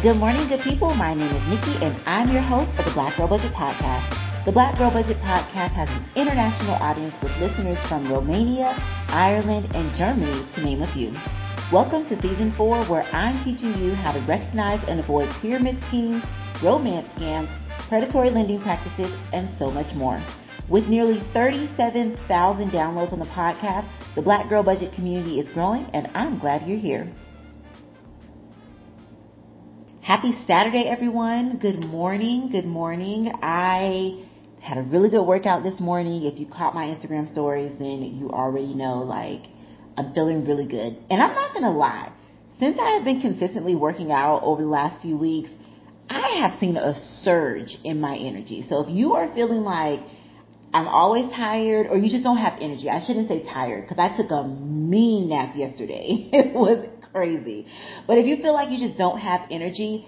Good morning, good people. My name is Nikki, and I'm your host of the Black Girl Budget Podcast. The Black Girl Budget Podcast has an international audience with listeners from Romania, Ireland, and Germany, to name a few. Welcome to season four, where I'm teaching you how to recognize and avoid pyramid schemes, romance scams, predatory lending practices, and so much more. With nearly 37,000 downloads on the podcast, the Black Girl Budget community is growing, and I'm glad you're here. Happy Saturday, everyone. Good morning. Good morning. I had a really good workout this morning. If you caught my Instagram stories, then you already know, like, I'm feeling really good. And I'm not to lie. Since I have been consistently working out over the last few weeks, I have seen a surge in my energy. So if you are feeling like I'm always tired or you just don't have energy, I shouldn't say tired because I took a mean nap yesterday. It was crazy. But if you feel like you just don't have energy,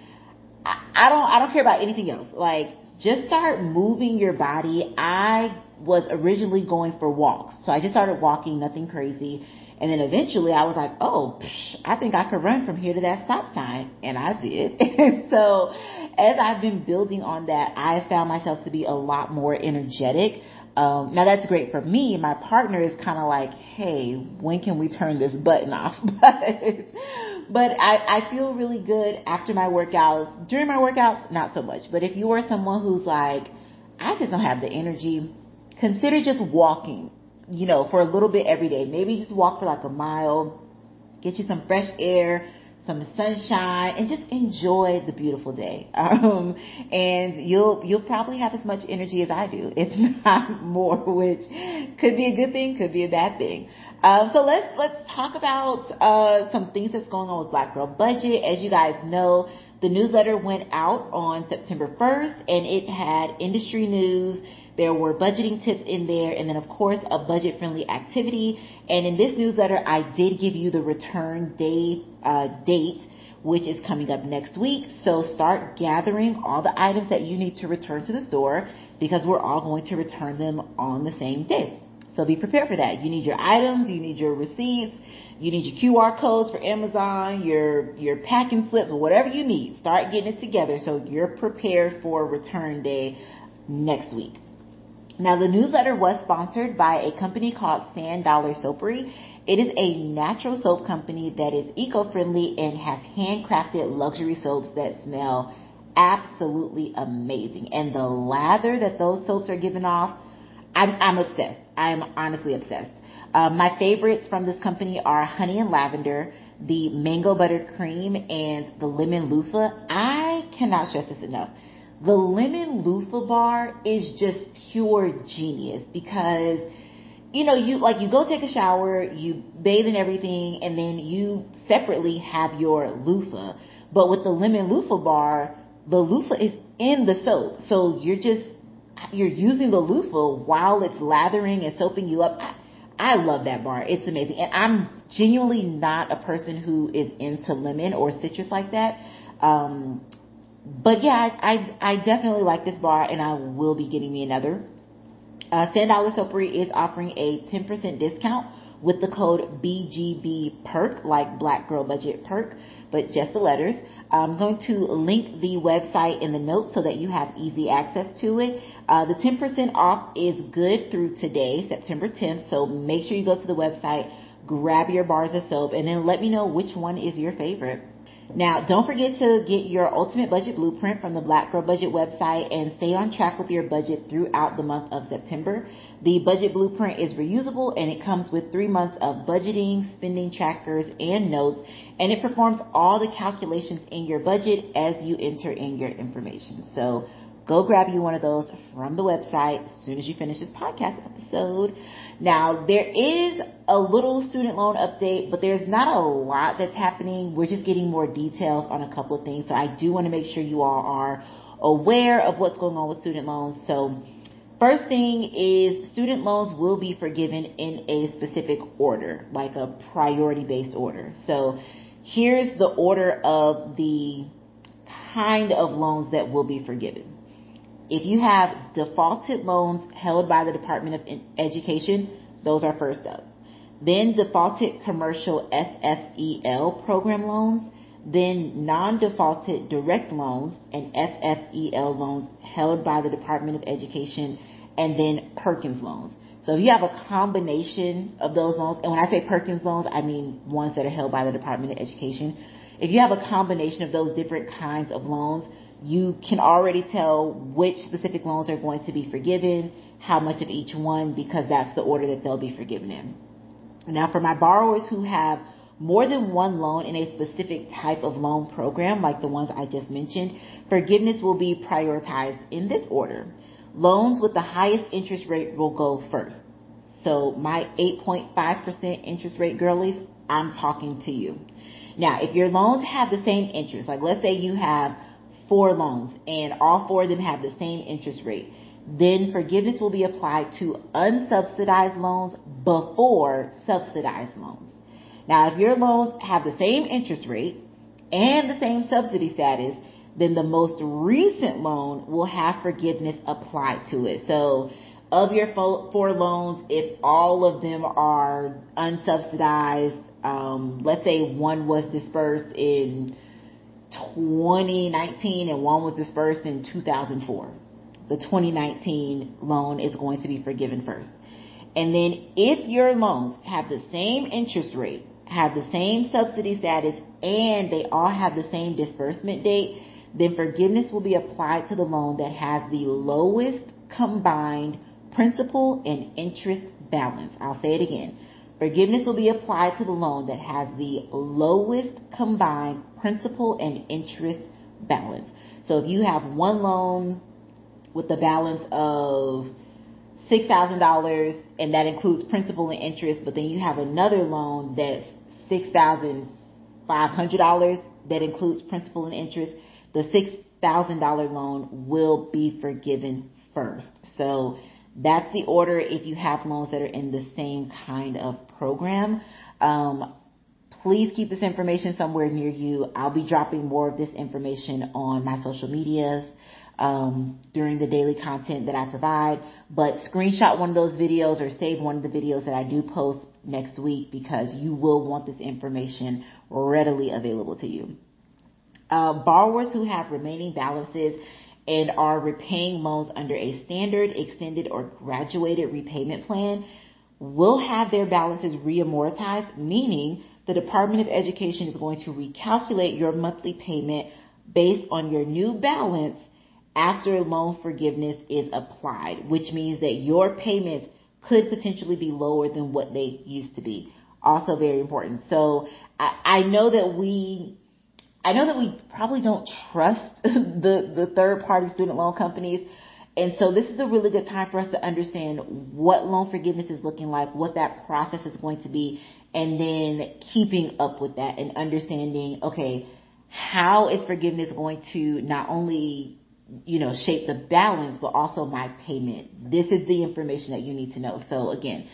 I, I don't, I don't care about anything else. Like, just start moving your body. I was originally going for walks. So I just started walking, nothing crazy. And then eventually I was like, oh, psh, I think I could run from here to that stop sign. And I did. and so as I've been building on that, I found myself to be a lot more energetic. Um, now that's great for me. My partner is kind of like, hey, when can we turn this button off? but, but I, I feel really good after my workouts. During my workouts, not so much. But if you are someone who's like, I just don't have the energy, consider just walking, you know, for a little bit every day. Maybe just walk for like a mile, get you some fresh air, some sunshine and just enjoy the beautiful day. Um, and you'll, you'll probably have as much energy as I do, if not more, which could be a good thing, could be a bad thing. Um, so let's, let's talk about, uh, some things that's going on with Black Girl Budget. As you guys know, the newsletter went out on September 1st and it had industry news, there were budgeting tips in there and then of course a budget friendly activity. And in this newsletter, I did give you the return day, uh, date, which is coming up next week. So start gathering all the items that you need to return to the store because we're all going to return them on the same day. So be prepared for that. You need your items, you need your receipts, you need your QR codes for Amazon, your, your packing slips, whatever you need. Start getting it together so you're prepared for return day next week. Now the newsletter was sponsored by a company called Sand Dollar Soapery. It is a natural soap company that is eco-friendly and has handcrafted luxury soaps that smell absolutely amazing. And the lather that those soaps are giving off, I'm, I'm obsessed. I'm honestly obsessed. Uh, my favorites from this company are honey and lavender, the mango butter cream, and the lemon loofah. I cannot stress this enough the lemon loofah bar is just pure genius because you know, you like you go take a shower, you bathe and everything, and then you separately have your loofah. But with the lemon loofah bar, the loofah is in the soap, so you're just you're using the loofah while it's lathering and soaping you up. I, I love that bar. It's amazing, and I'm genuinely not a person who is into lemon or citrus like that. Um, but yeah, I, I, I definitely like this bar and I will be getting me another. Uh, Sand Dollar Soapery is offering a 10% discount with the code BGB perk, like Black Girl Budget perk, but just the letters. I'm going to link the website in the notes so that you have easy access to it. Uh, the 10% off is good through today, September 10th, so make sure you go to the website, grab your bars of soap, and then let me know which one is your favorite. Now, don't forget to get your ultimate budget blueprint from the Black Girl Budget website and stay on track with your budget throughout the month of September. The budget blueprint is reusable and it comes with three months of budgeting, spending trackers, and notes, and it performs all the calculations in your budget as you enter in your information. So go grab you one of those from the website as soon as you finish this podcast episode. Now, there is a little student loan update, but there's not a lot that's happening. We're just getting more details on a couple of things. So I do want to make sure you all are aware of what's going on with student loans. So first thing is student loans will be forgiven in a specific order, like a priority based order. So here's the order of the kind of loans that will be forgiven. If you have defaulted loans held by the Department of Education, those are first up. Then defaulted commercial FFEL program loans, then non-defaulted direct loans and FFEL loans held by the Department of Education, and then Perkins loans. So if you have a combination of those loans, and when I say Perkins loans, I mean ones that are held by the Department of Education. If you have a combination of those different kinds of loans, you can already tell which specific loans are going to be forgiven, how much of each one, because that's the order that they'll be forgiven in. Now for my borrowers who have more than one loan in a specific type of loan program, like the ones I just mentioned, forgiveness will be prioritized in this order. Loans with the highest interest rate will go first. So my 8.5% interest rate girlies, I'm talking to you. Now, if your loans have the same interest, like let's say you have four loans and all four of them have the same interest rate, then forgiveness will be applied to unsubsidized loans before subsidized loans. Now, if your loans have the same interest rate and the same subsidy status, then the most recent loan will have forgiveness applied to it. So of your four loans, if all of them are unsubsidized, um, let's say one was dispersed in 2019 and one was dispersed in 2004, the 2019 loan is going to be forgiven first. And then if your loans have the same interest rate, have the same subsidy status, and they all have the same disbursement date, then forgiveness will be applied to the loan that has the lowest combined principal and interest balance. I'll say it again. Forgiveness will be applied to the loan that has the lowest combined principal and interest balance. So if you have one loan with a balance of $6,000 and that includes principal and interest, but then you have another loan that's $6,500 that includes principal and interest, the $6,000 loan will be forgiven first. So that's the order if you have loans that are in the same kind of program. Um, please keep this information somewhere near you. I'll be dropping more of this information on my social medias um, during the daily content that I provide. But screenshot one of those videos or save one of the videos that I do post next week because you will want this information readily available to you. Uh, borrowers who have remaining balances and are repaying loans under a standard, extended, or graduated repayment plan will have their balances reamortized, meaning the Department of Education is going to recalculate your monthly payment based on your new balance after loan forgiveness is applied, which means that your payments could potentially be lower than what they used to be. Also very important. So I, I know that we I know that we probably don't trust the, the third party student loan companies. And so this is a really good time for us to understand what loan forgiveness is looking like, what that process is going to be, and then keeping up with that and understanding, okay, how is forgiveness going to not only, you know, shape the balance, but also my payment. This is the information that you need to know. So again,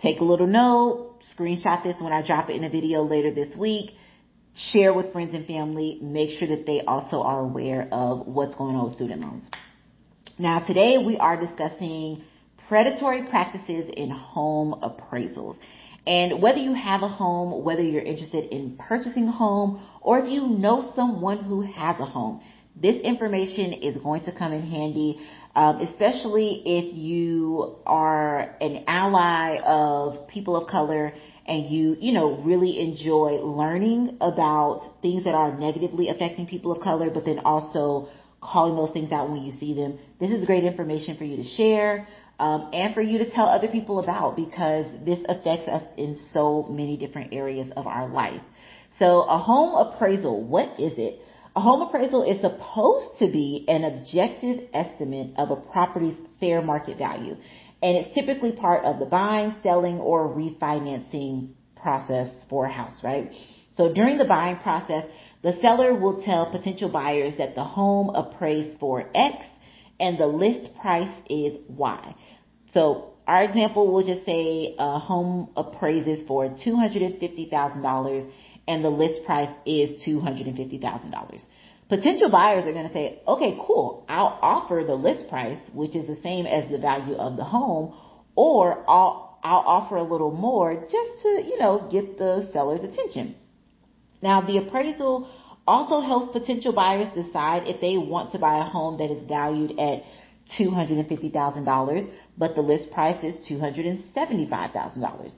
take a little note, screenshot this when I drop it in a video later this week share with friends and family, make sure that they also are aware of what's going on with student loans. Now today we are discussing predatory practices in home appraisals. And whether you have a home, whether you're interested in purchasing a home, or if you know someone who has a home, this information is going to come in handy, um, especially if you are an ally of people of color and you, you know, really enjoy learning about things that are negatively affecting people of color, but then also calling those things out when you see them. This is great information for you to share. Um, and for you to tell other people about because this affects us in so many different areas of our life. So a home appraisal, what is it? A home appraisal is supposed to be an objective estimate of a property's fair market value and it's typically part of the buying, selling, or refinancing process for a house, right? So during the buying process, the seller will tell potential buyers that the home appraised for X and the list price is Y. So our example will just say a home appraises for $250,000 and the list price is $250,000 potential buyers are going to say, okay, cool. I'll offer the list price, which is the same as the value of the home, or I'll, I'll offer a little more just to, you know, get the seller's attention. Now the appraisal Also helps potential buyers decide if they want to buy a home that is valued at $250,000, but the list price is $275,000.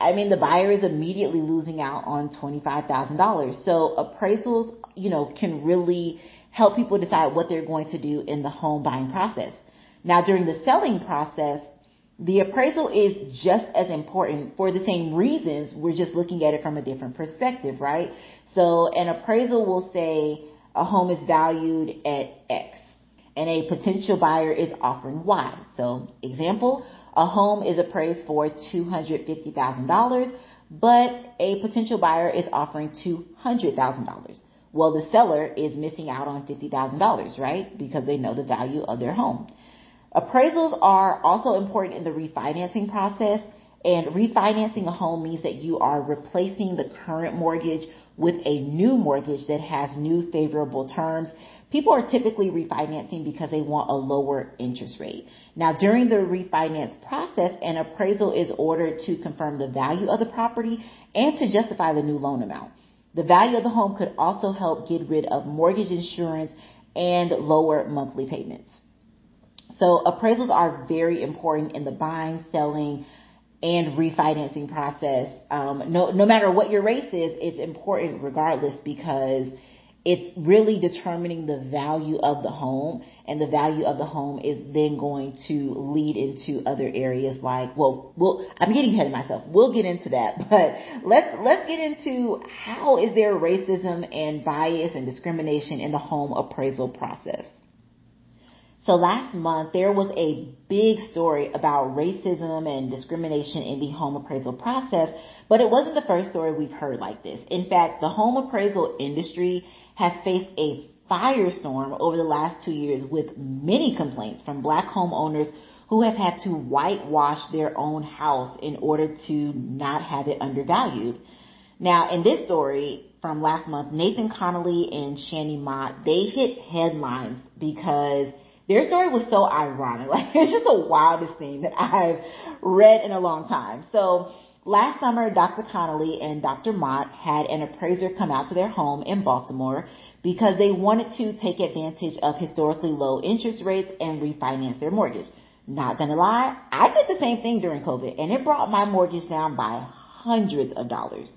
I mean, the buyer is immediately losing out on $25,000. So appraisals, you know, can really help people decide what they're going to do in the home buying process. Now, during the selling process, the appraisal is just as important for the same reasons. We're just looking at it from a different perspective, right? So an appraisal will say a home is valued at X and a potential buyer is offering Y. So example, a home is appraised for $250,000, but a potential buyer is offering $200,000. Well, the seller is missing out on $50,000, right? Because they know the value of their home. Appraisals are also important in the refinancing process and refinancing a home means that you are replacing the current mortgage with a new mortgage that has new favorable terms. People are typically refinancing because they want a lower interest rate. Now, during the refinance process, an appraisal is ordered to confirm the value of the property and to justify the new loan amount. The value of the home could also help get rid of mortgage insurance and lower monthly payments. So appraisals are very important in the buying, selling, and refinancing process. Um, no, no matter what your race is, it's important regardless because it's really determining the value of the home and the value of the home is then going to lead into other areas like well well I'm getting ahead of myself. We'll get into that. But let's let's get into how is there racism and bias and discrimination in the home appraisal process. So last month there was a big story about racism and discrimination in the home appraisal process, but it wasn't the first story we've heard like this. In fact, the home appraisal industry has faced a firestorm over the last two years with many complaints from black homeowners who have had to whitewash their own house in order to not have it undervalued. Now, in this story from last month, Nathan Connolly and Shani Mott, they hit headlines because their story was so ironic. Like it's just the wildest thing that I've read in a long time. So last summer, Dr. Connolly and Dr. Mott had an appraiser come out to their home in Baltimore because they wanted to take advantage of historically low interest rates and refinance their mortgage. Not gonna lie, I did the same thing during COVID and it brought my mortgage down by hundreds of dollars.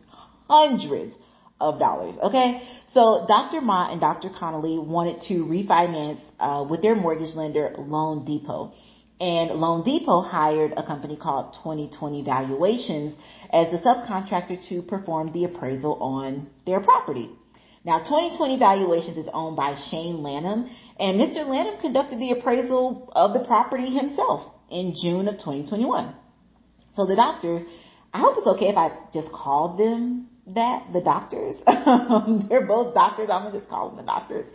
Hundreds of dollars. Okay. So Dr. Mott and Dr. Connolly wanted to refinance uh, with their mortgage lender, Loan Depot. And Loan Depot hired a company called 2020 Valuations as the subcontractor to perform the appraisal on their property. Now 2020 Valuations is owned by Shane Lanham and Mr. Lanham conducted the appraisal of the property himself in June of 2021. So the doctors, I hope it's okay if I just call them that the doctors, um, they're both doctors. I'm gonna just call them the doctors.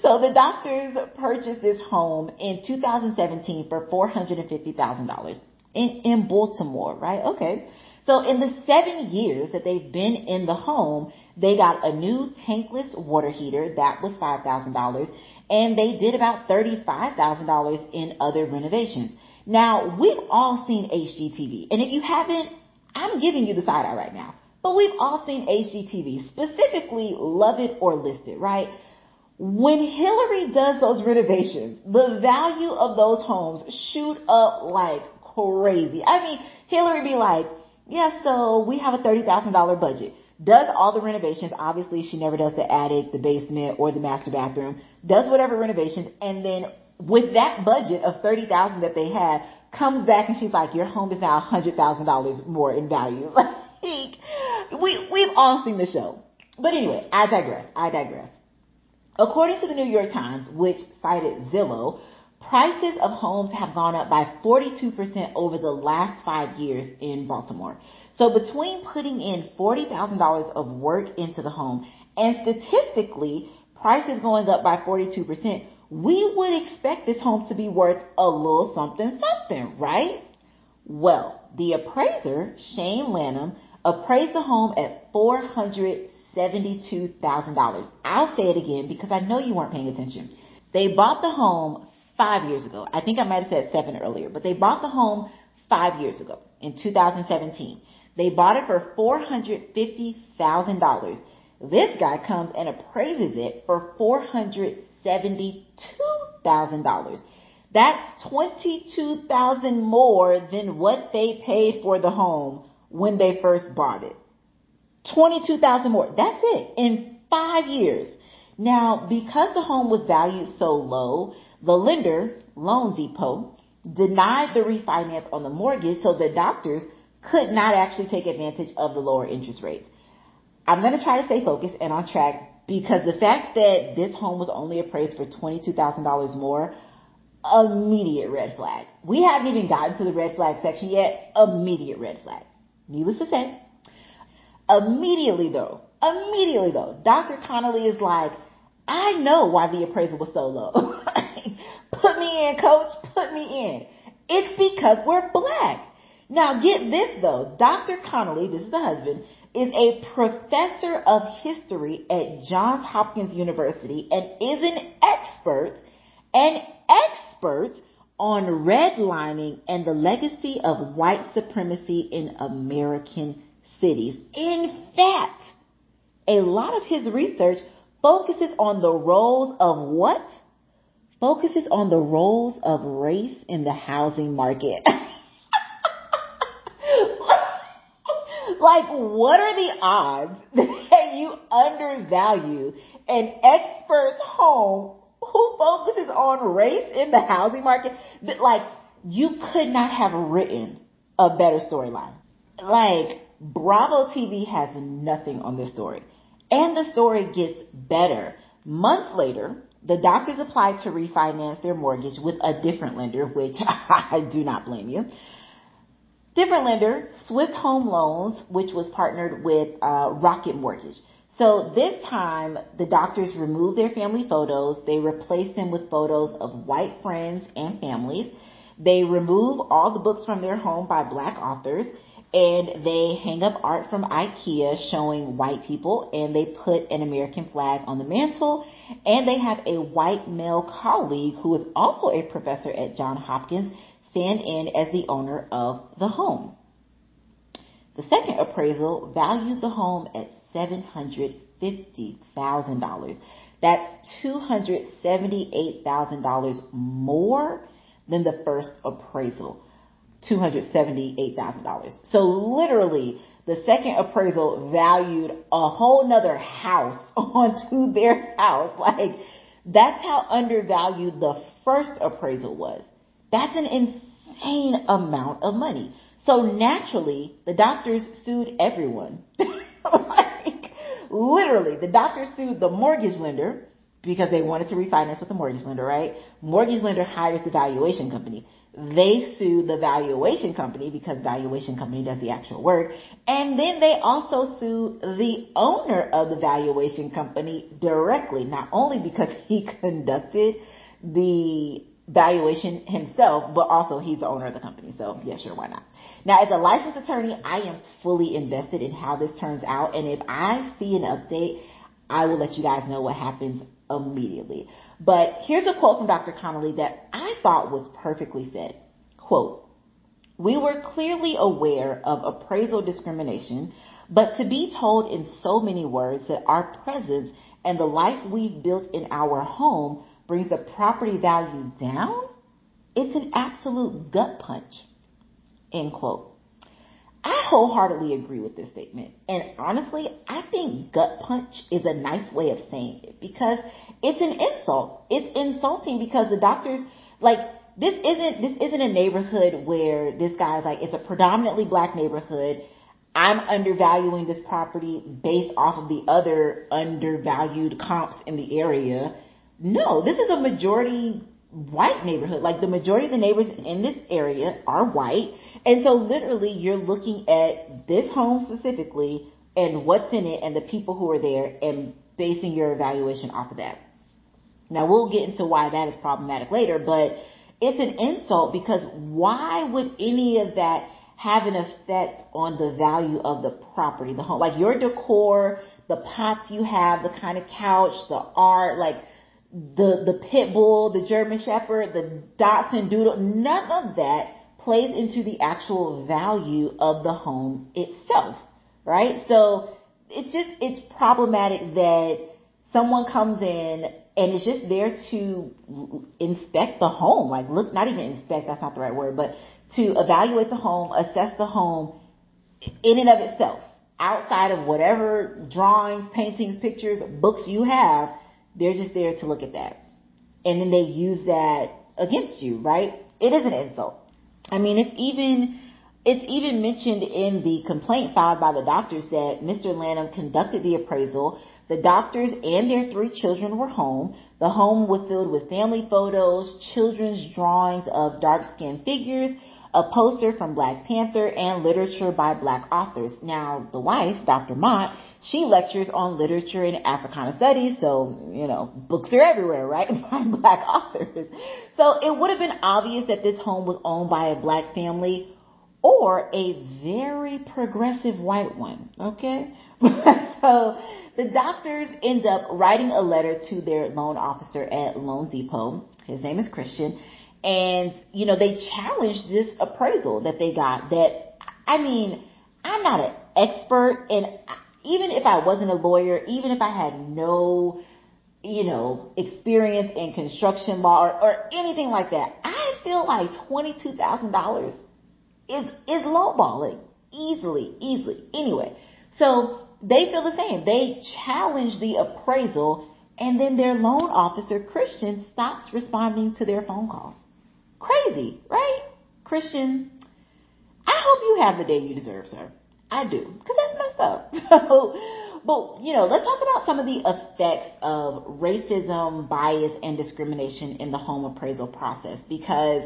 So the doctors purchased this home in 2017 for $450,000 in, in Baltimore, right? Okay. So in the seven years that they've been in the home, they got a new tankless water heater that was $5,000 and they did about $35,000 in other renovations. Now we've all seen HGTV and if you haven't, I'm giving you the side eye right now. But we've all seen HGTV, specifically Love It or List It, right? When Hillary does those renovations, the value of those homes shoot up like crazy. I mean, Hillary be like, yeah, so we have a $30,000 budget. Does all the renovations. Obviously, she never does the attic, the basement, or the master bathroom. Does whatever renovations. And then with that budget of 30000 that they had, comes back and she's like, your home is now $100,000 more in value. Like, we, we've all seen the show. But anyway, I digress. I digress. According to the New York Times, which cited Zillow, prices of homes have gone up by 42% over the last five years in Baltimore. So between putting in $40,000 of work into the home and statistically prices going up by 42%, we would expect this home to be worth a little something something, right? Well, the appraiser, Shane Lanham, appraised the home at $472,000. I'll say it again because I know you weren't paying attention. They bought the home five years ago. I think I might have said seven earlier, but they bought the home five years ago in 2017. They bought it for $450,000. This guy comes and appraises it for $472,000. That's 22,000 more than what they paid for the home when they first bought it. 22,000 more. That's it in five years. Now, because the home was valued so low, the lender, Loan Depot, denied the refinance on the mortgage so the doctors could not actually take advantage of the lower interest rates. I'm going to try to stay focused and on track because the fact that this home was only appraised for $22,000 more, immediate red flag. We haven't even gotten to the red flag section yet, immediate red flag. Needless to say, immediately though, immediately though, Dr. Connolly is like, I know why the appraisal was so low. put me in, coach, put me in. It's because we're black. Now get this though, Dr. Connolly, this is the husband, is a professor of history at Johns Hopkins University and is an expert, an expert on redlining and the legacy of white supremacy in American cities. In fact, a lot of his research focuses on the roles of what? Focuses on the roles of race in the housing market. like, what are the odds that you undervalue an expert's home who focuses on race in the housing market? But Like, you could not have written a better storyline. Like, Bravo TV has nothing on this story. And the story gets better. Months later, the doctors applied to refinance their mortgage with a different lender, which I do not blame you. Different lender, Swift Home Loans, which was partnered with uh, Rocket Mortgage. So this time, the doctors removed their family photos. They replaced them with photos of white friends and families. They remove all the books from their home by black authors and they hang up art from IKEA showing white people and they put an American flag on the mantle and they have a white male colleague who is also a professor at John Hopkins stand in as the owner of the home. The second appraisal valued the home at $750,000. That's $278,000 more than the first appraisal. $278,000. So literally, the second appraisal valued a whole nother house onto their house. Like, that's how undervalued the first appraisal was. That's an insane amount of money. So naturally, the doctors sued everyone. like, literally, the doctor sued the mortgage lender because they wanted to refinance with the mortgage lender, right? Mortgage lender hires the valuation company. They sue the valuation company because valuation company does the actual work. And then they also sue the owner of the valuation company directly, not only because he conducted the valuation himself, but also he's the owner of the company. So yeah, sure, why not? Now as a licensed attorney, I am fully invested in how this turns out. And if I see an update, I will let you guys know what happens immediately. But here's a quote from Dr. Connolly that I thought was perfectly said. Quote, we were clearly aware of appraisal discrimination, but to be told in so many words that our presence and the life we've built in our home brings the property value down, it's an absolute gut punch. End quote. I wholeheartedly agree with this statement. And honestly, I think gut punch is a nice way of saying it because it's an insult. It's insulting because the doctors, like, this isn't, this isn't a neighborhood where this guy's like, it's a predominantly black neighborhood. I'm undervaluing this property based off of the other undervalued comps in the area. No, this is a majority white neighborhood. Like the majority of the neighbors in this area are white. And so literally you're looking at this home specifically and what's in it and the people who are there and basing your evaluation off of that. Now we'll get into why that is problematic later, but it's an insult because why would any of that have an effect on the value of the property, the home? Like your decor, the pots you have, the kind of couch, the art, like the, the pit bull, the German shepherd, the Dachshund doodle, none of that plays into the actual value of the home itself, right? So it's just, it's problematic that someone comes in and it's just there to inspect the home. Like look, not even inspect, that's not the right word, but to evaluate the home, assess the home in and of itself. Outside of whatever drawings, paintings, pictures, books you have, they're just there to look at that. And then they use that against you, right? It is an insult. I mean, it's even, it's even mentioned in the complaint filed by the doctors that Mr. Lanham conducted the appraisal. The doctors and their three children were home. The home was filled with family photos, children's drawings of dark-skinned figures, a poster from Black Panther, and literature by black authors. Now, the wife, Dr. Mott, she lectures on literature and Africana studies, so, you know, books are everywhere, right? By black authors. So it would have been obvious that this home was owned by a black family or a very progressive white one, okay? so the doctors end up writing a letter to their loan officer at Loan Depot. His name is Christian and, you know, they challenged this appraisal that they got that, I mean, I'm not an expert and even if I wasn't a lawyer, even if I had no, you know, experience in construction law or, or anything like that, I feel like $22,000 is, is lowballing easily, easily. Anyway, so they feel the same. They challenge the appraisal and then their loan officer, Christian, stops responding to their phone calls. Crazy, right? Christian, I hope you have the day you deserve, sir. I do, because that's messed up. So, but you know, let's talk about some of the effects of racism, bias, and discrimination in the home appraisal process. Because,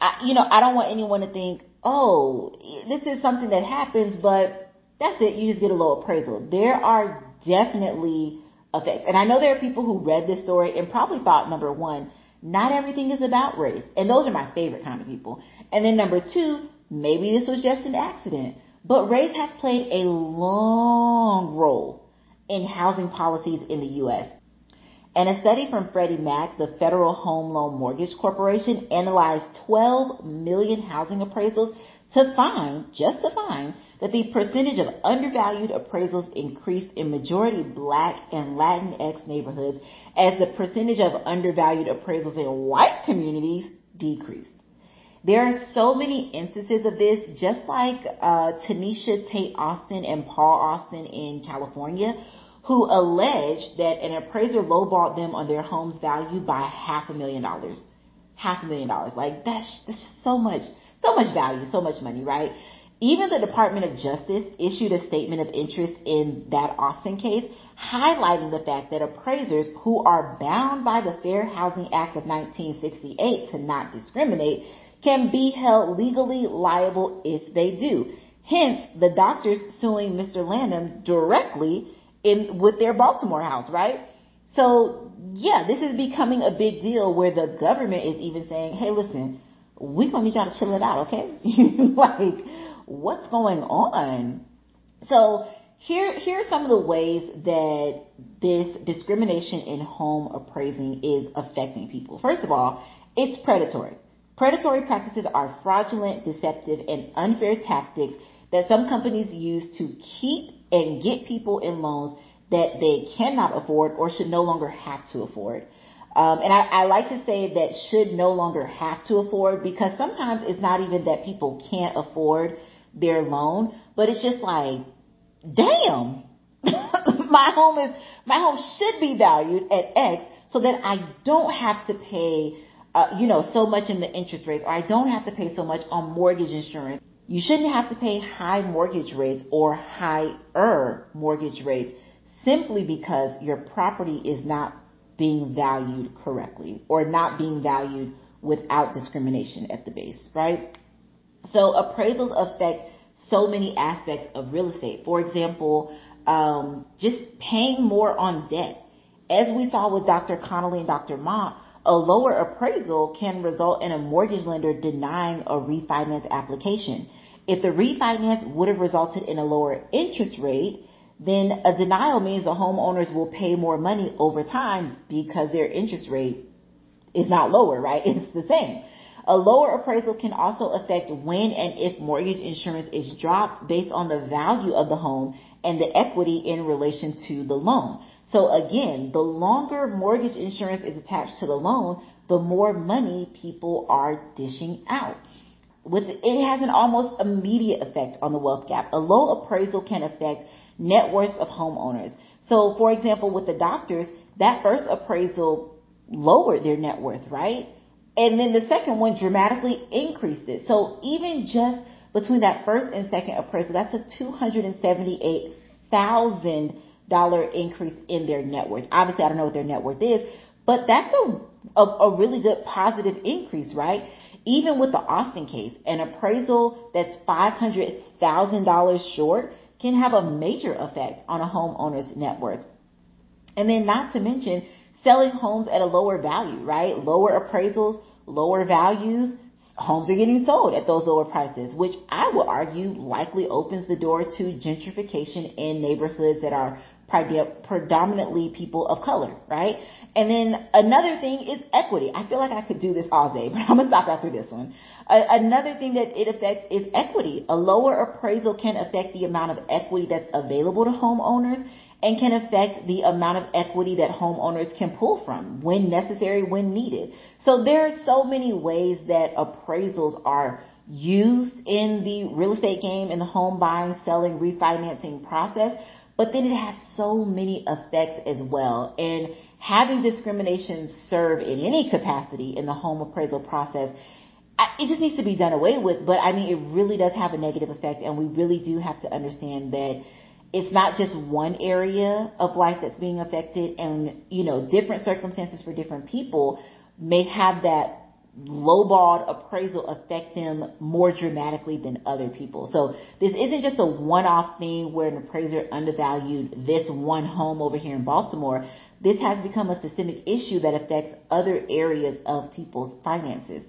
I, you know, I don't want anyone to think, oh, this is something that happens, but that's it. You just get a low appraisal. There are definitely effects, and I know there are people who read this story and probably thought number one not everything is about race. And those are my favorite kind of people. And then number two, maybe this was just an accident. But race has played a long role in housing policies in the U.S. And a study from Freddie Mac, the Federal Home Loan Mortgage Corporation, analyzed 12 million housing appraisals to find, just to find, that the percentage of undervalued appraisals increased in majority black and Latinx neighborhoods as the percentage of undervalued appraisals in white communities decreased. There are so many instances of this, just like uh, Tanisha Tate Austin and Paul Austin in California, who alleged that an appraiser lowballed them on their home's value by half a million dollars. Half a million dollars. Like that's that's just so much, so much value, so much money, right? Even the Department of Justice issued a statement of interest in that Austin case, highlighting the fact that appraisers who are bound by the Fair Housing Act of 1968 to not discriminate can be held legally liable if they do. Hence, the doctors suing Mr. Lanham directly in with their Baltimore house, right? So, yeah, this is becoming a big deal where the government is even saying, "Hey, listen, we're gonna need y'all to chill it out, okay?" like what's going on? So here, here are some of the ways that this discrimination in home appraising is affecting people. First of all, it's predatory. Predatory practices are fraudulent, deceptive, and unfair tactics that some companies use to keep and get people in loans that they cannot afford or should no longer have to afford. Um, and I, I like to say that should no longer have to afford because sometimes it's not even that people can't afford their loan, but it's just like, damn, my home is, my home should be valued at X so that I don't have to pay, uh, you know, so much in the interest rates or I don't have to pay so much on mortgage insurance. You shouldn't have to pay high mortgage rates or higher mortgage rates simply because your property is not being valued correctly or not being valued without discrimination at the base, right? So appraisals affect so many aspects of real estate. For example, um, just paying more on debt. As we saw with Dr. Connolly and Dr. Mott, a lower appraisal can result in a mortgage lender denying a refinance application. If the refinance would have resulted in a lower interest rate, then a denial means the homeowners will pay more money over time because their interest rate is not lower, right? It's the same. A lower appraisal can also affect when and if mortgage insurance is dropped based on the value of the home and the equity in relation to the loan. So again, the longer mortgage insurance is attached to the loan, the more money people are dishing out. With it has an almost immediate effect on the wealth gap. A low appraisal can affect net worth of homeowners. So for example, with the doctors, that first appraisal lowered their net worth, right? And then the second one dramatically increased it. So even just between that first and second appraisal, that's a $278,000 increase in their net worth. Obviously, I don't know what their net worth is, but that's a, a, a really good positive increase, right? Even with the Austin case, an appraisal that's $500,000 short can have a major effect on a homeowner's net worth. And then not to mention selling homes at a lower value, right? Lower appraisals, lower values, homes are getting sold at those lower prices, which I would argue likely opens the door to gentrification in neighborhoods that are predominantly people of color, right? And then another thing is equity. I feel like I could do this all day, but I'm gonna stop after this one. another thing that it affects is equity. A lower appraisal can affect the amount of equity that's available to homeowners and can affect the amount of equity that homeowners can pull from when necessary, when needed. So there are so many ways that appraisals are used in the real estate game, in the home buying, selling, refinancing process, but then it has so many effects as well. And having discrimination serve in any capacity in the home appraisal process it just needs to be done away with, but I mean, it really does have a negative effect and we really do have to understand that it's not just one area of life that's being affected and, you know, different circumstances for different people may have that lowballed appraisal affect them more dramatically than other people. So this isn't just a one-off thing where an appraiser undervalued this one home over here in Baltimore. This has become a systemic issue that affects other areas of people's finances.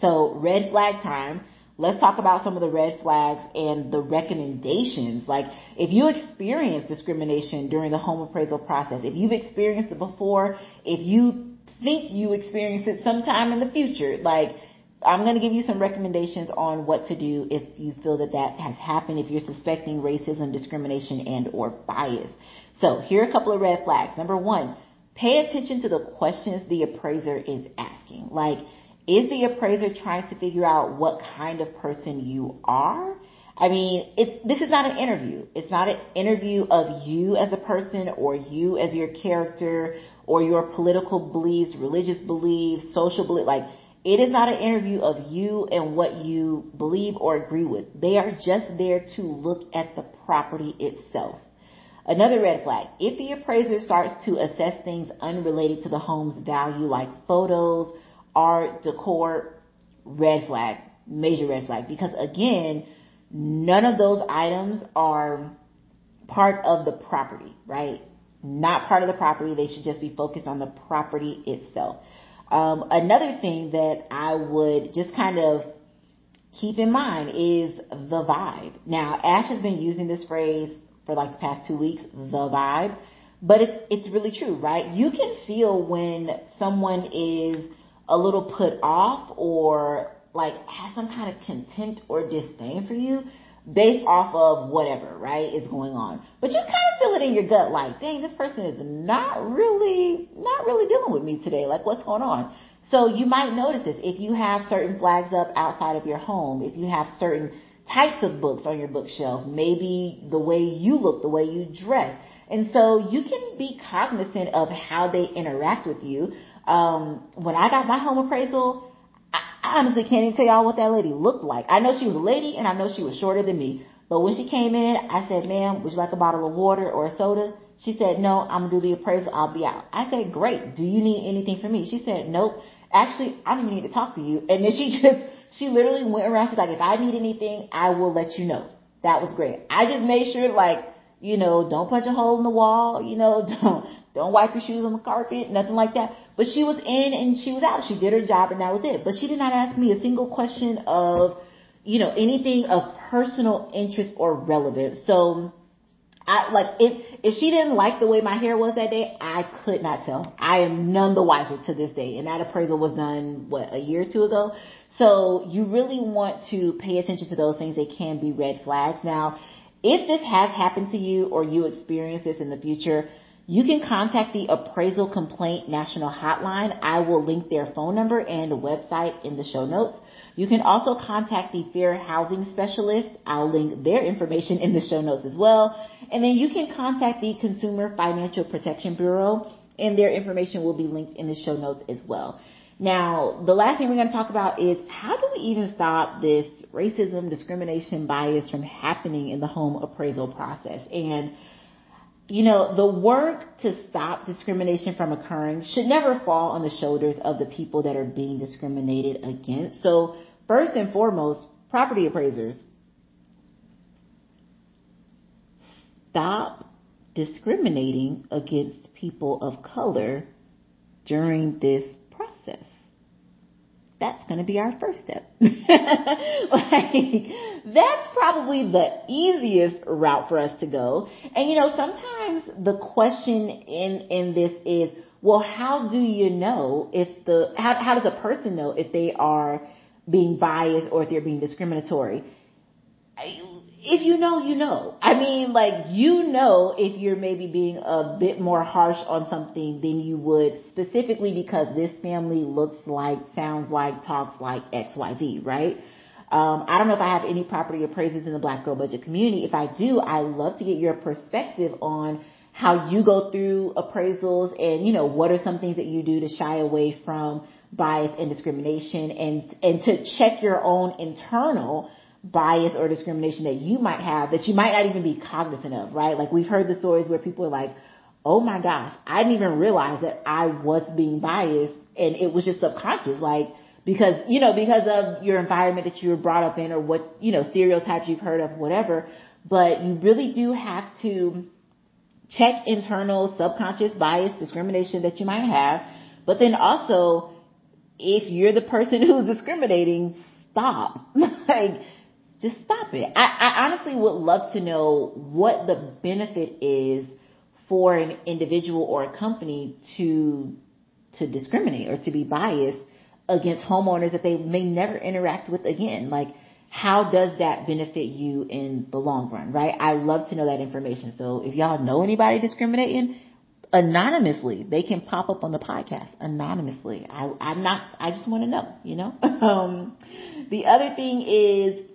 So red flag time let's talk about some of the red flags and the recommendations. Like if you experience discrimination during the home appraisal process, if you've experienced it before, if you think you experienced it sometime in the future, like I'm going to give you some recommendations on what to do if you feel that that has happened, if you're suspecting racism, discrimination, and or bias. So here are a couple of red flags. Number one, pay attention to the questions the appraiser is asking. Like, is the appraiser trying to figure out what kind of person you are? I mean, it's, this is not an interview. It's not an interview of you as a person or you as your character or your political beliefs, religious beliefs, social beliefs. Like, it is not an interview of you and what you believe or agree with. They are just there to look at the property itself. Another red flag. If the appraiser starts to assess things unrelated to the home's value like photos, art, decor, red flag, major red flag. Because again, none of those items are part of the property, right? Not part of the property. They should just be focused on the property itself. Um, another thing that I would just kind of keep in mind is the vibe. Now, Ash has been using this phrase for like the past two weeks, the vibe, but it's, it's really true, right? You can feel when someone is a little put off or like has some kind of contempt or disdain for you based off of whatever, right, is going on. But you kind of feel it in your gut like, dang, this person is not really, not really dealing with me today. Like what's going on? So you might notice this if you have certain flags up outside of your home, if you have certain types of books on your bookshelf, maybe the way you look, the way you dress. And so you can be cognizant of how they interact with you um, when I got my home appraisal, I, honestly can't even tell y'all what that lady looked like. I know she was a lady and I know she was shorter than me. But when she came in, I said, ma'am, would you like a bottle of water or a soda? She said, no, I'm gonna do the appraisal. I'll be out. I said, great. Do you need anything from me? She said, nope. Actually, I don't even need to talk to you. And then she just, she literally went around. She's like, if I need anything, I will let you know. That was great. I just made sure like, you know, don't punch a hole in the wall, you know, don't, don't wipe your shoes on the carpet, nothing like that. But she was in and she was out. She did her job and that was it. But she did not ask me a single question of, you know, anything of personal interest or relevance. So, I, like, if, if she didn't like the way my hair was that day, I could not tell. I am none the wiser to this day. And that appraisal was done, what, a year or two ago? So you really want to pay attention to those things. They can be red flags. Now, If this has happened to you or you experience this in the future, you can contact the Appraisal Complaint National Hotline. I will link their phone number and website in the show notes. You can also contact the Fair Housing Specialist. I'll link their information in the show notes as well. And then you can contact the Consumer Financial Protection Bureau and their information will be linked in the show notes as well. Now, the last thing we're going to talk about is how do we even stop this racism, discrimination, bias from happening in the home appraisal process? And, you know, the work to stop discrimination from occurring should never fall on the shoulders of the people that are being discriminated against. So first and foremost, property appraisers. Stop discriminating against people of color during this. That's going to be our first step. like, that's probably the easiest route for us to go. And you know, sometimes the question in, in this is, well, how do you know if the, how, how does a person know if they are being biased or if they're being discriminatory? If you know, you know. I mean, like, you know if you're maybe being a bit more harsh on something than you would specifically because this family looks like, sounds like, talks like XYZ, right? Um, I don't know if I have any property appraisers in the Black Girl Budget community. If I do, I love to get your perspective on how you go through appraisals and, you know, what are some things that you do to shy away from bias and discrimination and, and to check your own internal bias or discrimination that you might have that you might not even be cognizant of, right? Like we've heard the stories where people are like, oh my gosh, I didn't even realize that I was being biased and it was just subconscious, like, because, you know, because of your environment that you were brought up in or what, you know, stereotypes you've heard of, whatever. But you really do have to check internal subconscious bias, discrimination that you might have. But then also, if you're the person who's discriminating, stop. like, just stop it. I, I honestly would love to know what the benefit is for an individual or a company to to discriminate or to be biased against homeowners that they may never interact with again. Like, how does that benefit you in the long run, right? I love to know that information. So if y'all know anybody discriminating, anonymously, they can pop up on the podcast anonymously. I, I'm not, I just want to know, you know? um, the other thing is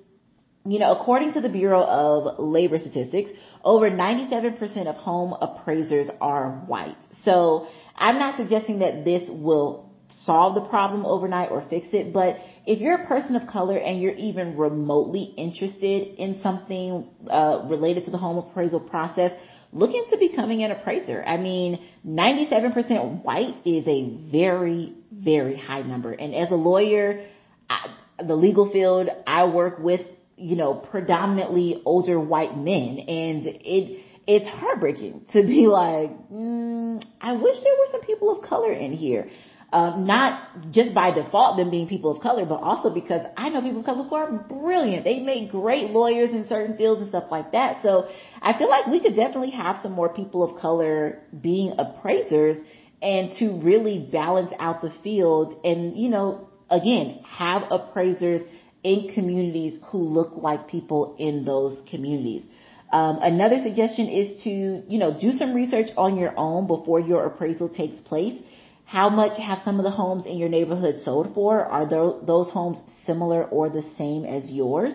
you know, according to the Bureau of Labor Statistics, over 97% of home appraisers are white. So I'm not suggesting that this will solve the problem overnight or fix it, but if you're a person of color and you're even remotely interested in something uh, related to the home appraisal process, look into becoming an appraiser. I mean, 97% white is a very, very high number. And as a lawyer, I, the legal field, I work with you know, predominantly older white men. And it, it's heartbreaking to be like, mm, I wish there were some people of color in here. Uh, not just by default them being people of color, but also because I know people of color who are brilliant. They make great lawyers in certain fields and stuff like that. So I feel like we could definitely have some more people of color being appraisers and to really balance out the field and, you know, again, have appraisers in communities who look like people in those communities. Um, another suggestion is to, you know, do some research on your own before your appraisal takes place. How much have some of the homes in your neighborhood sold for? Are those homes similar or the same as yours?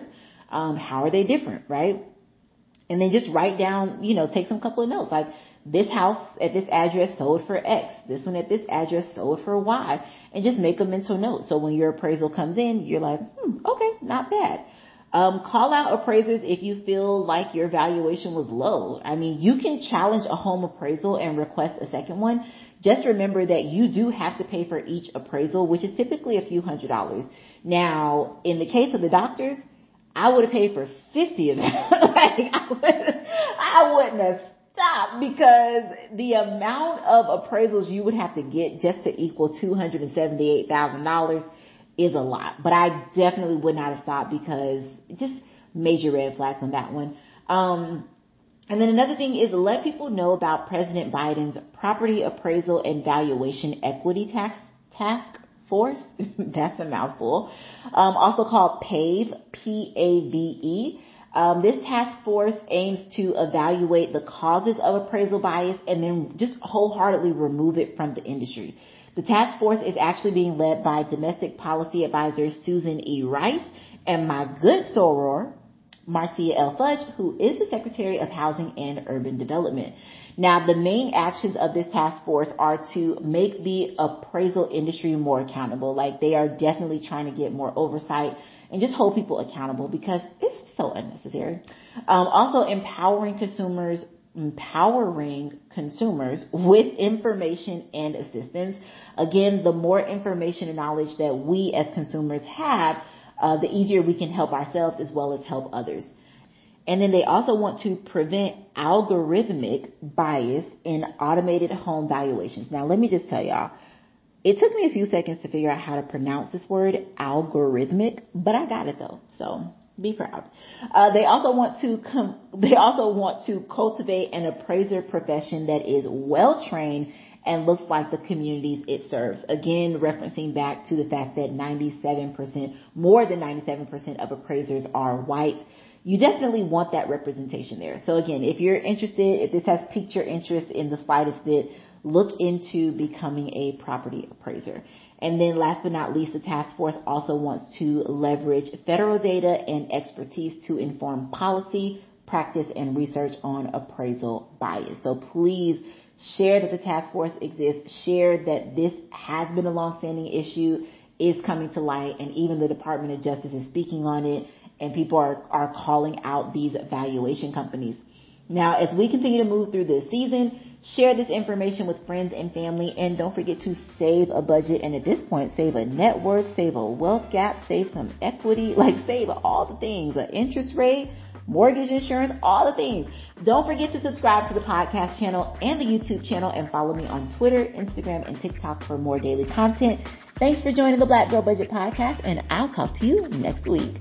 Um, how are they different, right? And then just write down, you know, take some couple of notes like this house at this address sold for X, this one at this address sold for Y and just make a mental note. So when your appraisal comes in, you're like, hmm, okay, not bad. Um, call out appraisers if you feel like your valuation was low. I mean, you can challenge a home appraisal and request a second one. Just remember that you do have to pay for each appraisal, which is typically a few hundred dollars. Now, in the case of the doctors, I would have paid for 50 of them. like, I, would, I wouldn't have stop because the amount of appraisals you would have to get just to equal $278,000 is a lot. But I definitely would not have stopped because just major red flags on that one. Um, and then another thing is let people know about President Biden's property appraisal and valuation equity tax task force. That's a mouthful. Um, also called PAVE, P-A-V-E. Um, this task force aims to evaluate the causes of appraisal bias and then just wholeheartedly remove it from the industry. The task force is actually being led by domestic policy advisor Susan E. Rice and my good soror, Marcia L. Fudge, who is the Secretary of Housing and Urban Development. Now, the main actions of this task force are to make the appraisal industry more accountable. Like they are definitely trying to get more oversight and just hold people accountable because it's so unnecessary. Um, also empowering consumers empowering consumers with information and assistance. Again, the more information and knowledge that we as consumers have, uh, the easier we can help ourselves as well as help others. And then they also want to prevent algorithmic bias in automated home valuations. Now let me just tell y'all, it took me a few seconds to figure out how to pronounce this word, algorithmic, but I got it though. So be proud. Uh, they also want to com- they also want to cultivate an appraiser profession that is well trained and looks like the communities it serves. Again, referencing back to the fact that 97%, more than 97% of appraisers are white. You definitely want that representation there. So again, if you're interested, if this has piqued your interest in the slightest bit, look into becoming a property appraiser. And then last but not least, the task force also wants to leverage federal data and expertise to inform policy, practice, and research on appraisal bias. So please share that the task force exists, share that this has been a longstanding issue, is coming to light, and even the Department of Justice is speaking on it, and people are, are calling out these valuation companies. Now, as we continue to move through this season, Share this information with friends and family and don't forget to save a budget and at this point save a net worth, save a wealth gap, save some equity, like save all the things, an interest rate, mortgage insurance, all the things. Don't forget to subscribe to the podcast channel and the YouTube channel and follow me on Twitter, Instagram, and TikTok for more daily content. Thanks for joining the Black Girl Budget Podcast and I'll talk to you next week.